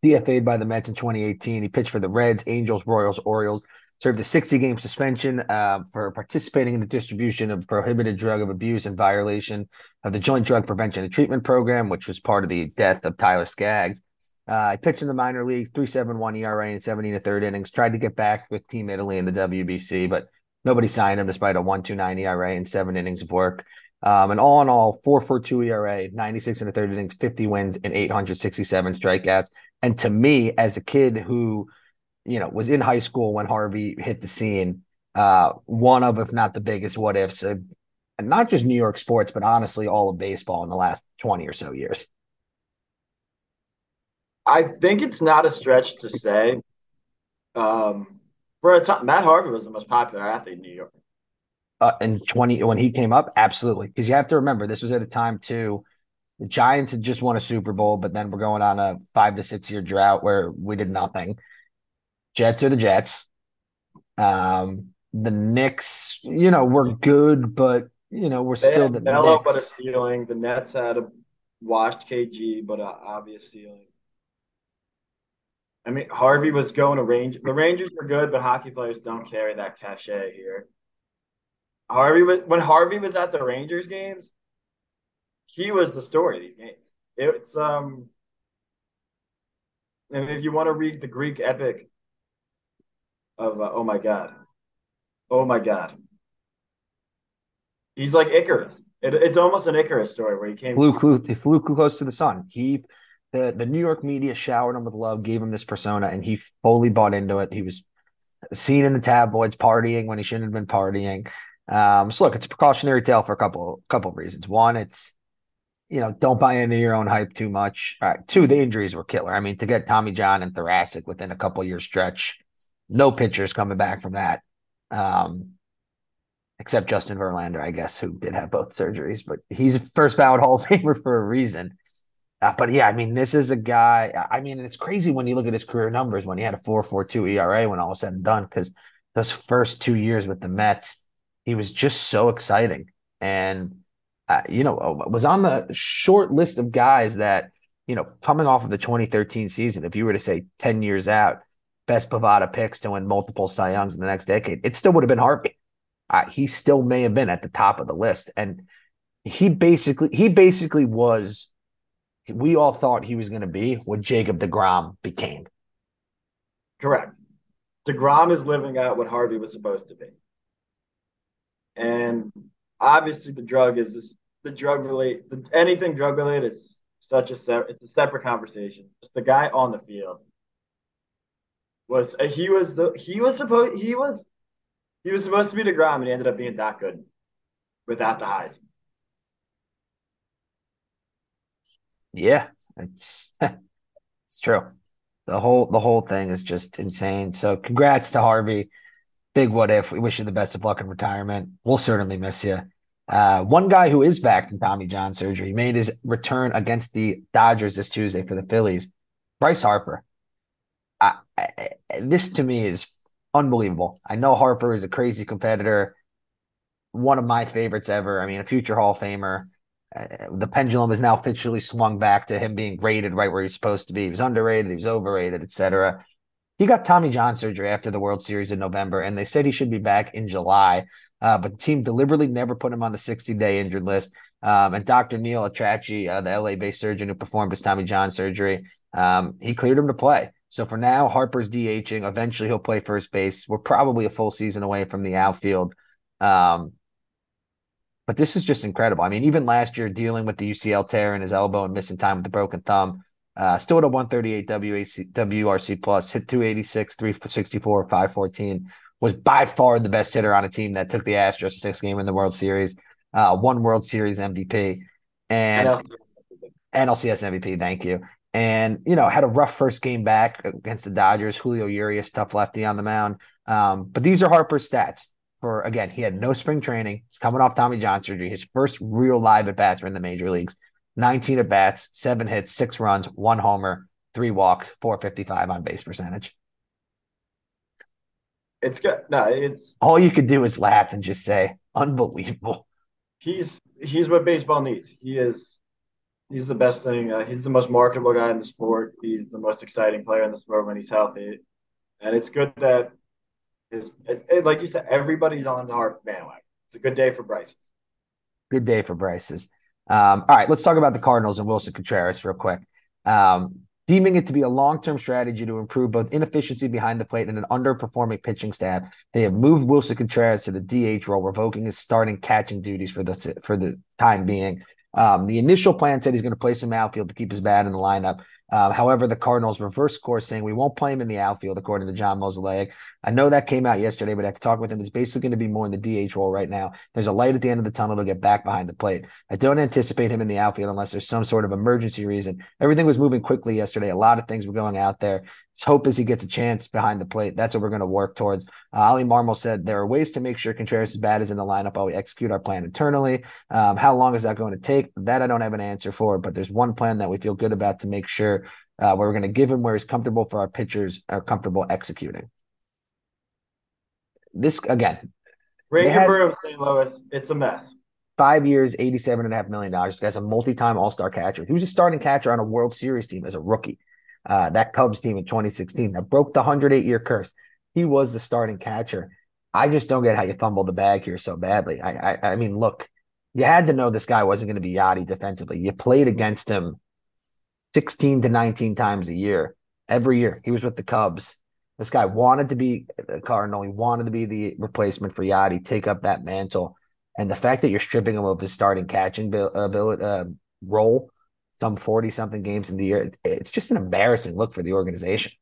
DFA'd by the Mets in 2018. He pitched for the Reds, Angels, Royals, Orioles. Served a 60 game suspension uh, for participating in the distribution of prohibited drug of abuse and violation of the Joint Drug Prevention and Treatment Program, which was part of the death of Tyler Skaggs. Uh, I pitched in the minor leagues, 3.71 ERA and 17 to third innings. Tried to get back with Team Italy in the WBC, but nobody signed him despite a 1.29 ERA and seven innings of work. Um, and all in all, 4.42 ERA, 96 in the third innings, 50 wins, and 867 strikeouts. And to me, as a kid who, you know, was in high school when Harvey hit the scene, uh, one of, if not the biggest what ifs, and not just New York sports, but honestly, all of baseball in the last 20 or so years. I think it's not a stretch to say. Um, for a time, Matt Harvey was the most popular athlete in New York. Uh, in 20 when he came up, absolutely. Because you have to remember this was at a time too. The Giants had just won a Super Bowl, but then we're going on a five to six year drought where we did nothing. Jets are the Jets. Um, the Knicks, you know, we're good, but you know, we're they still the Knicks. but a ceiling. The Nets had a washed KG, but an obvious ceiling. I mean, Harvey was going to range. The Rangers were good, but hockey players don't carry that cachet here. Harvey was when Harvey was at the Rangers games. He was the story of these games. It's um, and if you want to read the Greek epic of uh, oh my god, oh my god, he's like Icarus. It, it's almost an Icarus story where he came. Flew, flew, flew close to the sun. He the the New York media showered him with love, gave him this persona, and he fully bought into it. He was seen in the tabloids partying when he shouldn't have been partying. Um, so look, it's a precautionary tale for a couple couple of reasons. One, it's you know, don't buy into your own hype too much. two, the injuries were killer. I mean, to get Tommy John and thoracic within a couple year stretch, no pitchers coming back from that. Um, except Justin Verlander, I guess, who did have both surgeries, but he's a first ballot Hall of Famer for a reason. Uh, but yeah, I mean, this is a guy. I mean, it's crazy when you look at his career numbers when he had a 4.42 ERA when all was said and done, because those first two years with the Mets, he was just so exciting. And, uh, you know, uh, was on the short list of guys that, you know, coming off of the 2013 season, if you were to say 10 years out, best Bovada picks to win multiple Cy Youngs in the next decade, it still would have been Harvey. Uh, he still may have been at the top of the list. And he basically, he basically was we all thought he was going to be what Jacob DeGrom became. Correct. DeGrom is living out what Harvey was supposed to be. And obviously the drug is this, the drug related anything drug related is such a separate it's a separate conversation. Just the guy on the field was uh, he was the he was supposed he was he was supposed to be the DeGrom and he ended up being that good without the highs. Yeah, it's it's true. The whole the whole thing is just insane. So congrats to Harvey. Big what if. We wish you the best of luck in retirement. We'll certainly miss you. Uh, one guy who is back from Tommy John surgery made his return against the Dodgers this Tuesday for the Phillies. Bryce Harper. I, I, this to me is unbelievable. I know Harper is a crazy competitor, one of my favorites ever. I mean, a future Hall of Famer. Uh, the pendulum is now officially swung back to him being rated right where he's supposed to be. He was underrated, he was overrated, etc. He got Tommy John surgery after the World Series in November, and they said he should be back in July. Uh, but the team deliberately never put him on the 60 day injured list. Um, and Dr. Neal ElAttrache, uh, the LA based surgeon who performed his Tommy John surgery, um, he cleared him to play. So for now, Harper's DHing. Eventually, he'll play first base. We're probably a full season away from the outfield. Um, but this is just incredible. I mean, even last year, dealing with the UCL tear in his elbow and missing time with the broken thumb, uh, still at a 138 WAC, WRC plus, hit 286, 364, 514. Was by far the best hitter on a team that took the Astros to six game in the World Series, uh, one World Series MVP, and NLCS MVP. Thank you and you know had a rough first game back against the Dodgers. Julio Urias, tough lefty on the mound. Um, but these are Harper's stats. For again, he had no spring training. He's coming off Tommy John surgery. His first real live at bats were in the major leagues. 19 at bats, seven hits, six runs, one homer, three walks, 455 on base percentage. It's good. No, it's all you could do is laugh and just say, unbelievable. He's he's what baseball needs. He is he's the best thing. Uh, he's the most marketable guy in the sport. He's the most exciting player in the sport when he's healthy, and it's good that his it's, it, like you said, everybody's on our bandwagon. It's a good day for Bryce's. Good day for Bryce's. Um, all right, let's talk about the Cardinals and Wilson Contreras real quick. Um, deeming it to be a long-term strategy to improve both inefficiency behind the plate and an underperforming pitching staff, they have moved Wilson Contreras to the DH role, revoking his starting catching duties for the for the time being. Um, the initial plan said he's going to play some outfield to keep his bat in the lineup. Uh, however, the Cardinals reverse course, saying we won't play him in the outfield, according to John Mozeliak. I know that came out yesterday, but I have to talk with him. He's basically going to be more in the DH role right now. There's a light at the end of the tunnel to get back behind the plate. I don't anticipate him in the outfield unless there's some sort of emergency reason. Everything was moving quickly yesterday. A lot of things were going out there. Hope is he gets a chance behind the plate. That's what we're going to work towards. Uh, Oli Marmol said there are ways to make sure Contreras' bat is in the lineup while we execute our plan internally. Um, how long is that going to take? That I don't have an answer for, but there's one plan that we feel good about to make sure uh, where we're going to give him where he's comfortable for our pitchers are comfortable executing. This again, Ranger Broom, St. Louis, it's a mess. Five years, eighty-seven and a half million dollars. This guy's a multi-time All-Star catcher. He was a starting catcher on a World Series team as a rookie. Uh, that Cubs team in 2016 that broke the 108 year curse. He was the starting catcher. I just don't get how you fumbled the bag here so badly. I, I, I mean, look, you had to know this guy wasn't going to be Yadi defensively. You played against him 16 to 19 times a year. Every year he was with the Cubs. This guy wanted to be a Cardinal. He wanted to be the replacement for Yadi, take up that mantle. And the fact that you're stripping him of his starting catching ability, uh, role, some 40 something games in the year, it's just an embarrassing look for the organization.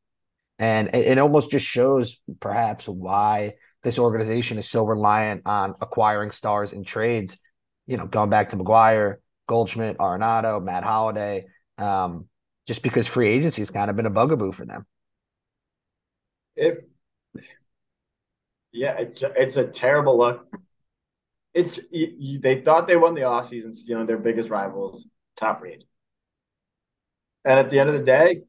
And it, almost just shows perhaps why this organization is so reliant on acquiring stars in trades. You know, going back to McGwire, Goldschmidt, Arenado, Matt Holliday, um, just because free agency has kind of been a bugaboo for them. If yeah, it's it's a terrible look. It's you, you, they thought they won the offseason, you know, their biggest rivals, top free. And at the end of the day,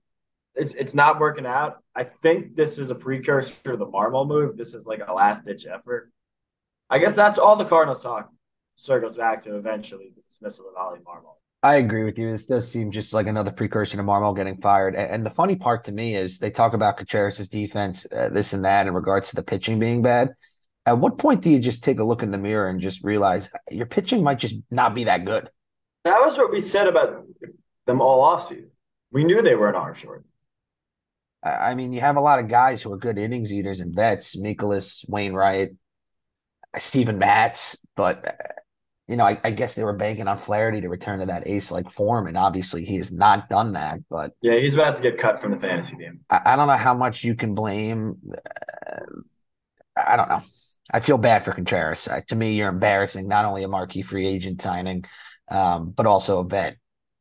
it's it's not working out. I think this is a precursor to the Marmol move. This is like a last ditch effort. I guess that's all the Cardinals talk circles back to eventually the dismissal of Oli Marmol. I agree with you. This does seem just like another precursor to Marmol getting fired. And the funny part to me is they talk about Contreras' defense, uh, this and that, in regards to the pitching being bad. At what point do you just take a look in the mirror and just realize your pitching might just not be that good? That was what we said about them all offseason. We knew they were an arm short. I mean, you have a lot of guys who are good innings eaters and vets, Mikolas, Wainwright, Steven Matz, but you know, I, I, guess they were banking on Flaherty to return to that ace like form, and obviously he has not done that. But yeah, he's about to get cut from the fantasy team. I, I don't know how much you can blame. Uh, I don't know. I feel bad for Contreras. Uh, to me, you're embarrassing not only a marquee free agent signing, um, but also a vet.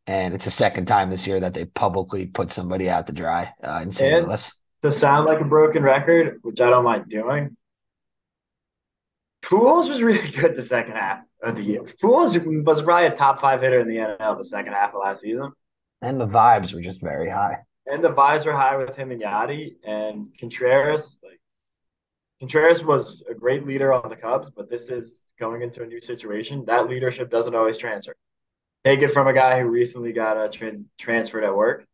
And it's the second time this year that they publicly put somebody out to dry uh, in St. And Louis. To sound like a broken record, which I don't mind doing, Pujols was really good the second half of the year. Pujols was probably a top five hitter in the NL the second half of last season. And the vibes were just very high. And the vibes were high with him and Yadi and Contreras. Like Contreras was a great leader on the Cubs, but this is going into a new situation. That leadership doesn't always transfer. Take it from a guy who recently got uh, trans- transferred at work.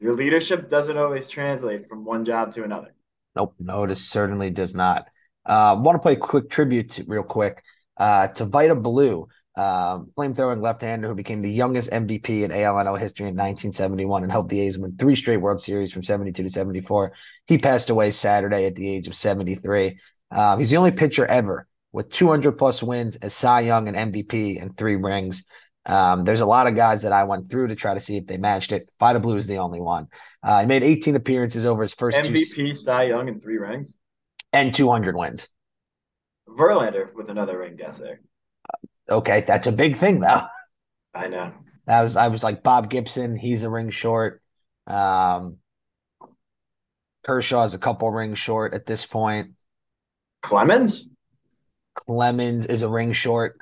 Your leadership doesn't always translate from one job to another. Nope, no, it certainly does not. Uh, want to play a quick tribute to, real quick uh, to Vida Blue, uh, flamethrowing left-hander who became the youngest MVP in ALNL history in 1971 and helped the A's win three straight World Series from 72 to 74. He passed away Saturday at the age of 73. Uh, he's the only pitcher ever with 200 plus wins as Cy Young and MVP and three rings. Um, there's a lot of guys that I went through to try to see if they matched it. Vida Blue is the only one. Uh, he made 18 appearances over his first MVP, two... Cy Young, and three rings and 200 wins. Verlander with another ring guess there. Okay, that's a big thing though. I know. That was I was like Bob Gibson. He's a ring short. Um, Kershaw's a couple rings short at this point. Clemens. Clemens is a ring short.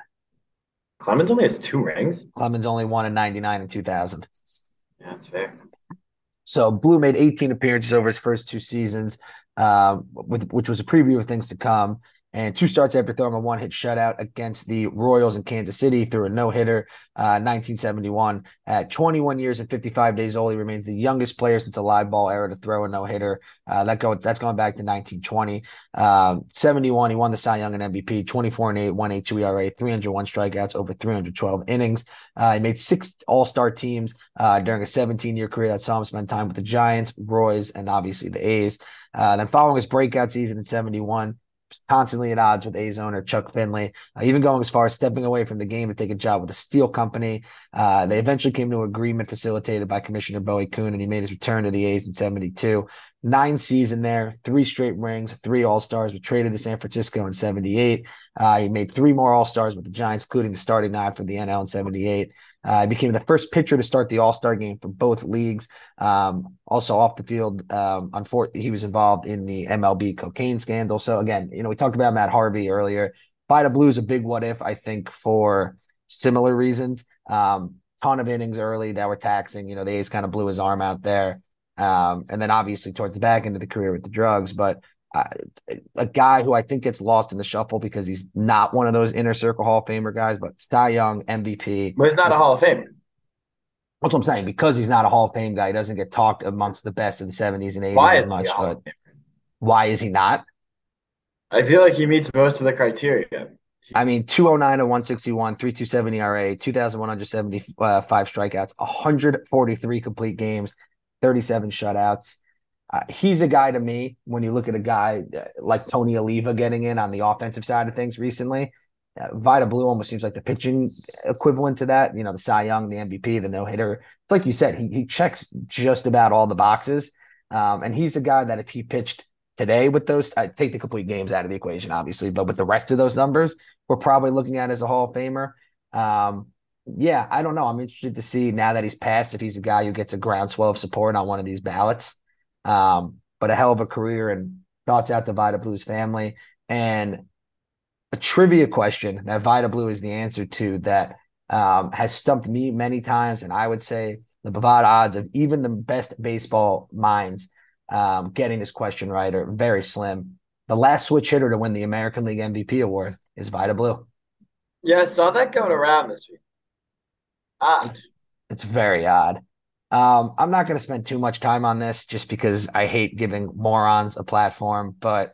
Clemens only has two rings. Clemens only won in '99 and 2000. Yeah, that's fair. So Blue made 18 appearances over his first two seasons uh, with which was a preview of things to come. And two starts after throwing a one hit shutout against the Royals in Kansas City through a no hitter, uh, 1971. At 21 years and 55 days old, he remains the youngest player since a live ball era to throw a no hitter. Uh, that go that's going back to 1920. Um, 71, he won the Cy Young and MVP, 24 and 8, 182 ERA, 301 strikeouts over 312 innings. Uh, he made six All Star teams uh, during a 17 year career that saw him spend time with the Giants, Royals, and obviously the A's. Uh, then following his breakout season in 71, constantly at odds with A's owner Chuck Finley, uh, even going as far as stepping away from the game to take a job with a steel company. Uh, they eventually came to an agreement facilitated by Commissioner Bowie Kuhn, and he made his return to the A's in 72. Nine season there, three straight rings, three All Stars. We traded to San Francisco in 78. Uh, he made three more All Stars with the Giants, including the starting nine for the NL in 78. Uh, became the first pitcher to start the All Star game for both leagues. Um, also off the field, um, unfortunately, he was involved in the MLB cocaine scandal. So again, you know, we talked about Matt Harvey earlier. Vida Blue is a big what if, I think, for similar reasons. Um, ton of innings early that were taxing. You know, the A's kind of blew his arm out there. Um, and then obviously towards the back end of the career with the drugs. But Uh, a guy who I think gets lost in the shuffle because he's not one of those inner circle Hall of Famer guys, but Cy Young, MVP. But he's not a Hall of Famer. That's what I'm saying. Because he's not a Hall of Fame guy, he doesn't get talked amongst the best of the 70s and 80s why as much. But why is he not? I feel like he meets most of the criteria. I mean, 209 to 161, 327 ERA, 2,175 strikeouts, 143 complete games, 37 shutouts. Uh, he's a guy to me when you look at a guy uh, like Tony Oliva getting in on the offensive side of things recently. Uh, Vida Blue almost seems like the pitching equivalent to that. You know, the Cy Young, the MVP, the no hitter. It's like you said, he he checks just about all the boxes. Um, and he's a guy that if he pitched today with those, I take the complete games out of the equation, obviously, but with the rest of those numbers, we're probably looking at as a Hall of Famer. Um, yeah, I don't know. I'm interested to see now that he's passed if he's a guy who gets a groundswell of support on one of these ballots. Um, but a hell of a career and thoughts out to Vida Blue's family. And a trivia question that Vida Blue is the answer to that um, has stumped me many times. And I would say the Bovada odds of even the best baseball minds um, getting this question right are very slim. The last switch hitter to win the American League MVP award is Vida Blue. Yeah, I saw that going around this week. Odd. It's very odd. Um, I'm not going to spend too much time on this just because I hate giving morons a platform, but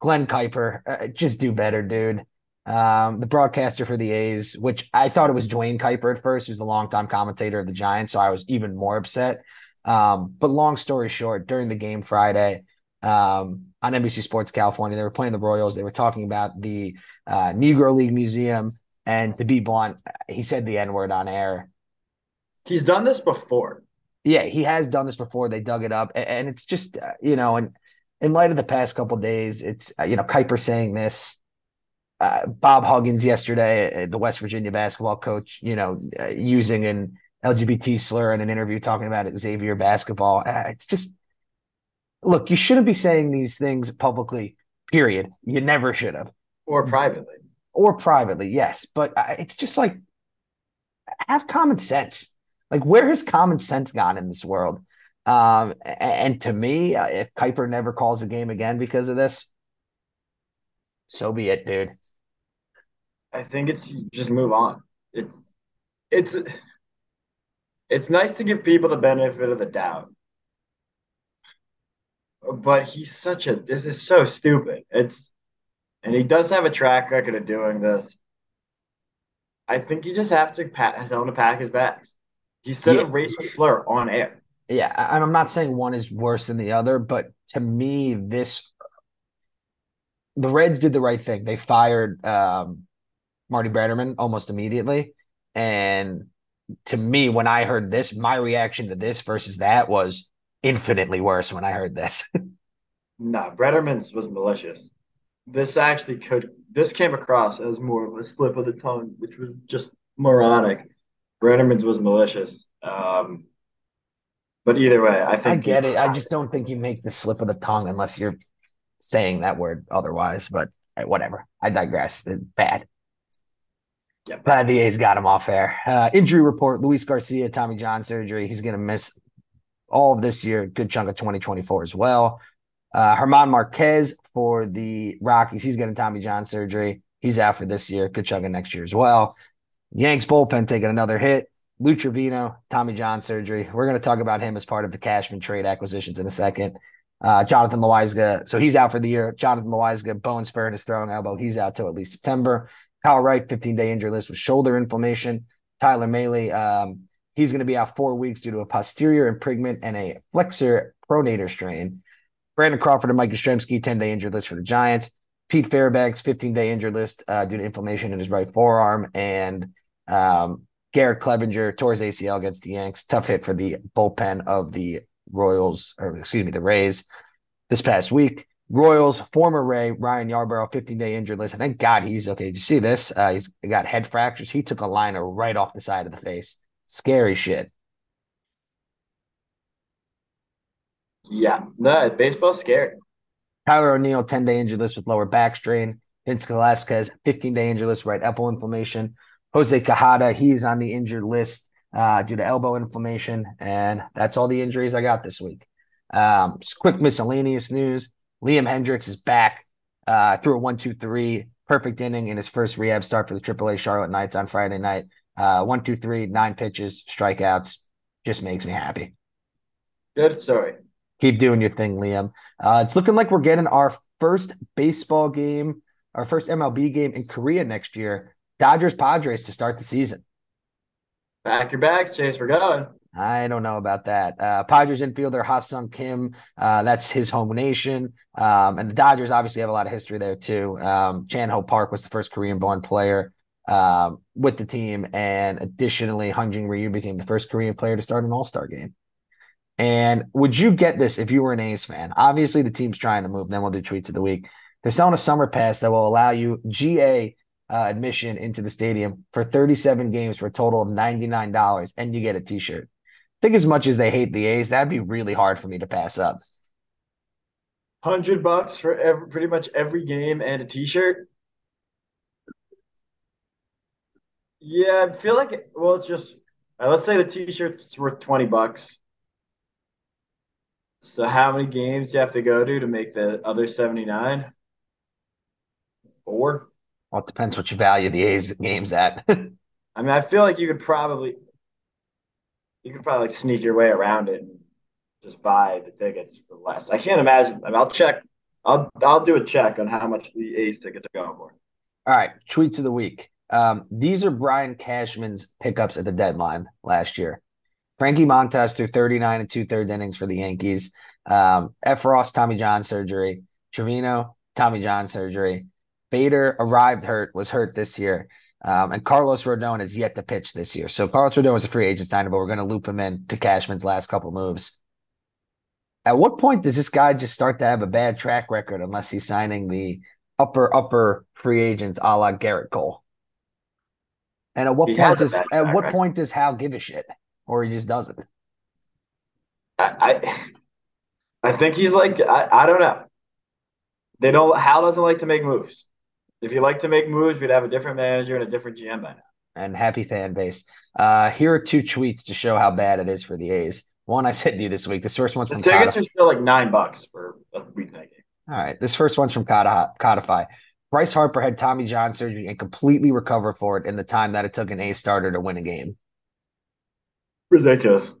Glen Kuiper, uh, just do better, dude. Um, the broadcaster for the A's, which I thought it was Duane Kuiper at first, who's the longtime commentator of the Giants, so I was even more upset. Um, but long story short, during the game Friday um, on NBC Sports California, they were playing the Royals. They were talking about the uh, Negro League Museum. And to be blunt, he said the N word on air. He's done this before. Yeah, he has done this before. They dug it up. And, and it's just, uh, you know, and in light of the past couple days, it's, uh, you know, Kuiper saying this. Uh, Bob Huggins yesterday, uh, the West Virginia basketball coach, you know, uh, using an LGBT slur in an interview talking about Xavier basketball. Uh, it's just look, you shouldn't be saying these things publicly. Period. You never should have, or privately, or privately. Yes, but uh, it's just like have common sense. Like where has common sense gone in this world? Um, and to me, uh, if Kuiper never calls a game again because of this, so be it, dude. I think it's just move on. It's it's it's nice to give people the benefit of the doubt. But he's such a this is so stupid. It's and he does have a track record of doing this. I think you just have to pat, tell him to pack his bags. He said yeah. a racial slur on air. Yeah, and I'm not saying one is worse than the other, but to me, this the Reds did the right thing. They fired um, Marty Brennaman almost immediately, and to me, when I heard this, my reaction to this versus that was infinitely worse when I heard this. nah, Brennaman's was malicious. This actually could this came across as more of a slip of the tongue, which was just moronic. Brennaman's was malicious. Um, but either way, I think I get it. I just don't think you make the slip of the tongue unless you're saying that word otherwise. But whatever. I digress. It's bad. Yep. Glad the A's got him off air. Uh, injury report: Luis Garcia, Tommy John surgery. He's going to miss all of this year, good chunk of 2024 as well. Uh, Germán Marquez for the Rockies. He's getting Tommy John surgery. He's out for this year, good chunk of next year as well. Yanks bullpen taking another hit. Lou Trivino, Tommy John surgery. We're going to talk about him as part of the Cashman trade acquisitions in a second. Uh, Jonathan Loáisiga, so he's out for the year. Jonathan Loáisiga, bone spur in his throwing elbow. He's out till at least September. Kyle Wright, 15 day injury list with shoulder inflammation. Tyler Mahle, um, he's going to be out four weeks due to a posterior impingement and a flexor pronator strain. Brandon Crawford and Mike Yastrzemski, 10 day injured list for the Giants. Pete Fairbanks, 15 day injured list uh, due to inflammation in his right forearm. And um, Garrett Cleavinger tore his ACL against the Yanks. Tough hit for the bullpen of the Royals, or excuse me, the Rays this past week. Royals, former Ray, Ryan Yarbrough, 15 day injured list. And thank God he's okay. Did you see this? Uh, he's got head fractures. He took a liner right off the side of the face. Scary shit. Yeah, no, baseball's scary. Tyler O'Neill, 10 day injured list with lower back strain. Vince Velasquez, 15 day injured list, right elbow inflammation. Jose Quijada, he's on the injured list uh, due to elbow inflammation. And that's all the injuries I got this week. Um, quick miscellaneous news Liam Hendriks is back uh, through a one, two, three, perfect inning in his first rehab start for the AAA Charlotte Knights on Friday night. Uh, one, two, three, nine pitches, strikeouts. Just makes me happy. Good story. Keep doing your thing, Liam. Uh, it's looking like we're getting our first baseball game, our first MLB game in Korea next year. Dodgers Padres to start the season. Pack your bags, Chase. We're going. I don't know about that. Uh, Padres infielder Ha-Seong Kim, uh, that's his home nation. Um, and the Dodgers obviously have a lot of history there too. Um, Chan Ho Park was the first Korean born player um, with the team. And additionally, Hyun-Jin Ryu became the first Korean player to start an all star game. And would you get this if you were an A's fan? Obviously, the team's trying to move. Then we'll do tweets of the week. They're selling a summer pass that will allow you GA uh, admission into the stadium for 37 games for a total of $99, and you get a t shirt think as much as they hate the A's, that'd be really hard for me to pass up. Hundred bucks for every, pretty much every game and a T-shirt. Yeah, I feel like it, well, it's just uh, let's say the T-shirt's worth twenty bucks. So how many games do you have to go to to make the other seventy nine? Four. Well, it depends what you value the A's games at. I mean, I feel like you could probably you could probably like sneak your way around it and just buy the tickets for less. I can't imagine. I mean, I'll check. I'll I'll do a check on how much the A's tickets are going for. All right, tweets of the week. Um, these are Brian Cashman's pickups at the deadline last year. Frankie Montas threw 39 and two third innings for the Yankees. Um, Effross, Tommy John surgery. Trivino, Tommy John surgery. Bader arrived hurt, was hurt this year. Um, and Carlos Rodon is yet to pitch this year. So Carlos Rodon was a free agent signing, but we're going to loop him in to Cashman's last couple moves. At what point does this guy just start to have a bad track record unless he's signing the upper upper free agents a la Gerrit Cole? And at what He point does at what record. point does Hal give a shit, or he just doesn't? I, I, I think he's like I, I don't know. They don't. Hal doesn't like to make moves. If he like to make moves, we'd have a different manager and a different GM by now. and happy fan base. Uh, here are two tweets to show how bad it is for the A's. One I sent you this week. This first one's The from tickets are still like nine bucks for a weeknight game. All right, this first one's from Codi- Codify. Bryce Harper had Tommy John surgery and completely recovered for it in the time that it took an A starter to win a game. Ridiculous.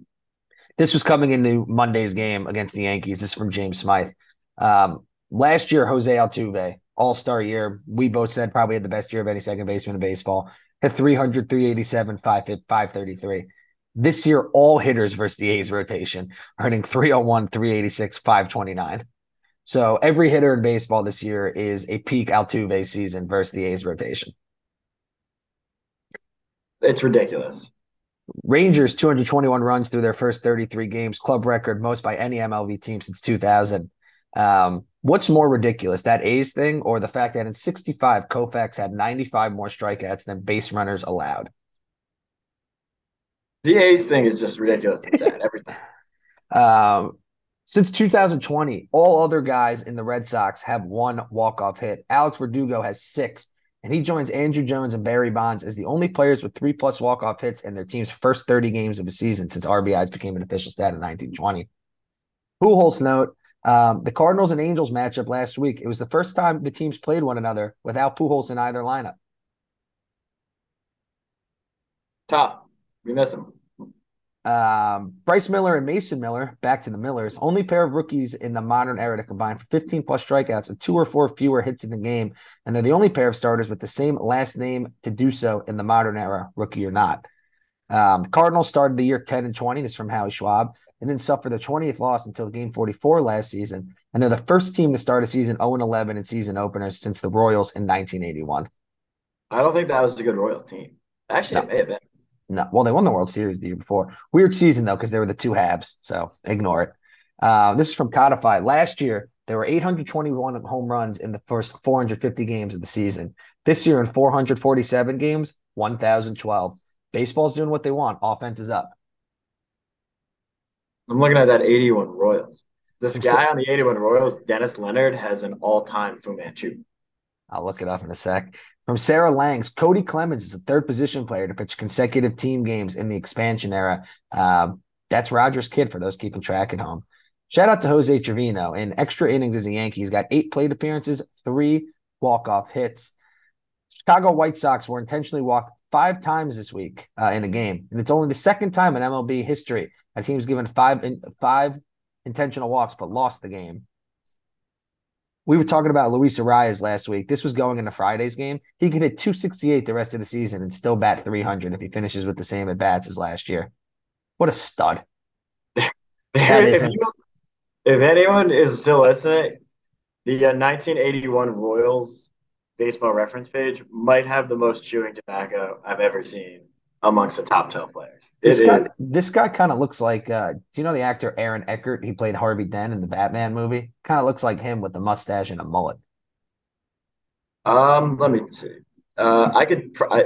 This was coming into Monday's game against the Yankees. This is from James Smythe. Um, last year, Jose Altuve, All Star year. We both said probably had the best year of any second baseman in baseball. Hit 300, 387, 533. This year, all hitters versus the A's rotation are hitting 301, 386, 529. So every hitter in baseball this year is a peak Altuve season versus the A's rotation. It's ridiculous. Rangers 221 runs through their first 33 games, club record, most by any MLB team since 2000. Um, what's more ridiculous, that A's thing or the fact that in 65, Koufax had 95 more strikeouts than base runners allowed? The A's thing is just ridiculous and sad. Everything. Um, since 2020, all other guys in the Red Sox have one walk-off hit. Alex Verdugo has six, and he joins Andruw Jones and Barry Bonds as the only players with three plus walk-off hits in their team's first 30 games of a season since RBIs became an official stat in 1920. Pujols note, um, the Cardinals and Angels matchup last week. It was the first time the teams played one another without Pujols in either lineup. Tough. We miss him. Um, Bryce Miller and Mason Miller, back to the Millers, only pair of rookies in the modern era to combine for 15 plus strikeouts and two or four fewer hits in the game. And they're the only pair of starters with the same last name to do so in the modern era, rookie or not. Um, Cardinals started the year 10 and 20. This is from Howie Schwab, and then suffered the 20th loss until game 44 last season. And they're the first team to start a season 0 11 in season openers since the Royals in 1981. I don't think that was a good Royals team. Actually, No. it may have been. No, well, they won the World Series the year before. Weird season though, because they were the two halves. So ignore it. Uh, this is from Codify. Last year, there were 821 home runs in the first 450 games of the season. This year, in 447 games, 1,012. Baseball's doing what they want. Offense is up. I'm looking at that 81 Royals. This I'm guy so- on the 81 Royals, Dennis Leonard, has an all-time Fu Manchu. I'll look it up in a sec. From Sarah Langs, Cody Clemens is a third position player to pitch consecutive team games in the expansion era. Um, that's Rogers' kid for those keeping track at home. Shout out to Jose Trevino. In extra innings as a Yankee, he's got eight plate appearances, three walk-off hits. Chicago White Sox were intentionally walked five times this week uh, in a game, and it's only the second time in MLB history a team's given five in, five intentional walks but lost the game. We were talking about Luis Arraez last week. This was going into Friday's game. He could hit 268 the rest of the season and still bat 300 if he finishes with the same at bats as last year. What a stud. That is if, you- if anyone is still listening, the uh, 1981 Royals baseball reference page might have the most chewing tobacco I've ever seen amongst the top 12 players. It This is. guy, this guy kind of looks like, uh, do you know the actor Aaron Eckhart? He played Harvey Dent in the Batman movie. Kind of looks like him with a mustache and a mullet. Um, let me see. Uh, I could. Pr- I,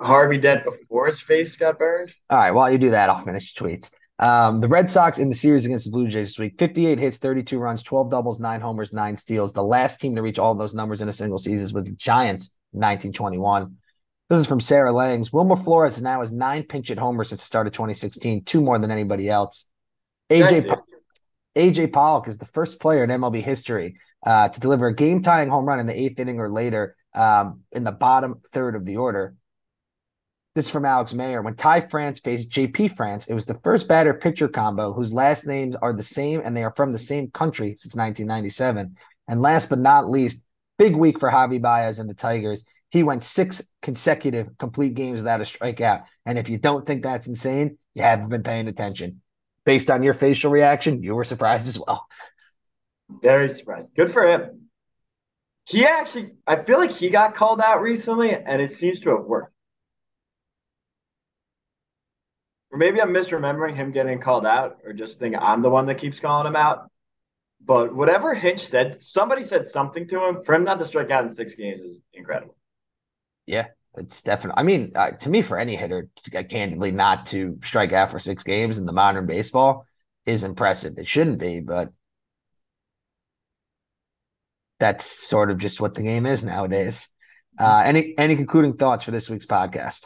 Harvey Dent before his face got burned. All right, while you do that, I'll finish tweets. Um, the Red Sox in the series against the Blue Jays this week 58 hits, 32 runs, 12 doubles, nine homers, nine steals. The last team to reach all those numbers in a single season was the Giants 1921. This is from Sarah Langs. Wilmer Flores now has nine pinch hit homers since the start of 2016, two more than anybody else. AJ, AJ Pollock is the first player in MLB history uh, to deliver a game tying home run in the eighth inning or later um, in the bottom third of the order. This is from Alex Mayer. When Ty France faced JP France, it was the first batter pitcher combo whose last names are the same and they are from the same country since 1997. And last but not least, big week for Javi Baez and the Tigers. He went six consecutive complete games without a strikeout. And if you don't think that's insane, you haven't been paying attention. Based on your facial reaction, you were surprised as well. Very surprised. Good for him. He actually, I feel like he got called out recently, and it seems to have worked. Or maybe I'm misremembering him getting called out, or just think I'm the one that keeps calling him out. But whatever Hinch said, somebody said something to him. For him not to strike out in six games is incredible. Yeah, it's definitely. I mean, uh, to me, for any hitter, uh, candidly, not to strike out for six games in the modern baseball is impressive. It shouldn't be, but that's sort of just what the game is nowadays. Uh, any any concluding thoughts for this week's podcast?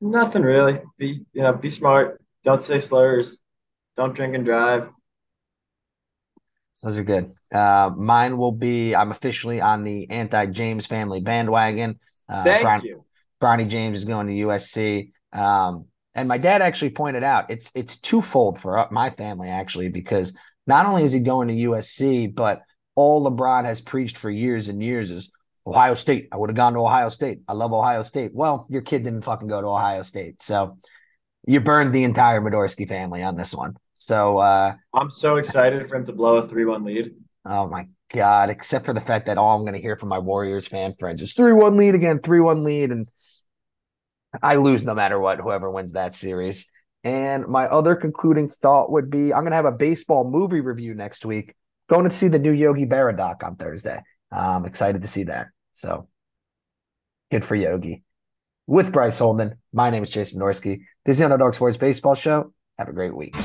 Nothing really. Be you know, be smart. Don't say slurs. Don't drink and drive. Those are good. Uh, mine will be I'm officially on the anti James family bandwagon. Uh, Thank Bron- you. Bronny James is going to USC. Um, and my dad actually pointed out it's it's twofold for my family actually because not only is he going to USC, but all LeBron has preached for years and years is Ohio State. I would have gone to Ohio State. I love Ohio State. Well, your kid didn't fucking go to Ohio State, so you burned the entire Medorsky family on this one. So uh, I'm so excited for him to blow a three-one lead. Oh my god! Except for the fact that all I'm going to hear from my Warriors fan friends is three-one lead again, three-one lead, and I lose no matter what. Whoever wins that series. And my other concluding thought would be I'm going to have a baseball movie review next week. Going to see the new Yogi Berra doc on Thursday. I'm excited to see that. So good for Yogi. With Bryce Holden, my name is Jason Norsky. This is the Underdog Sports Baseball Show. Have a great week.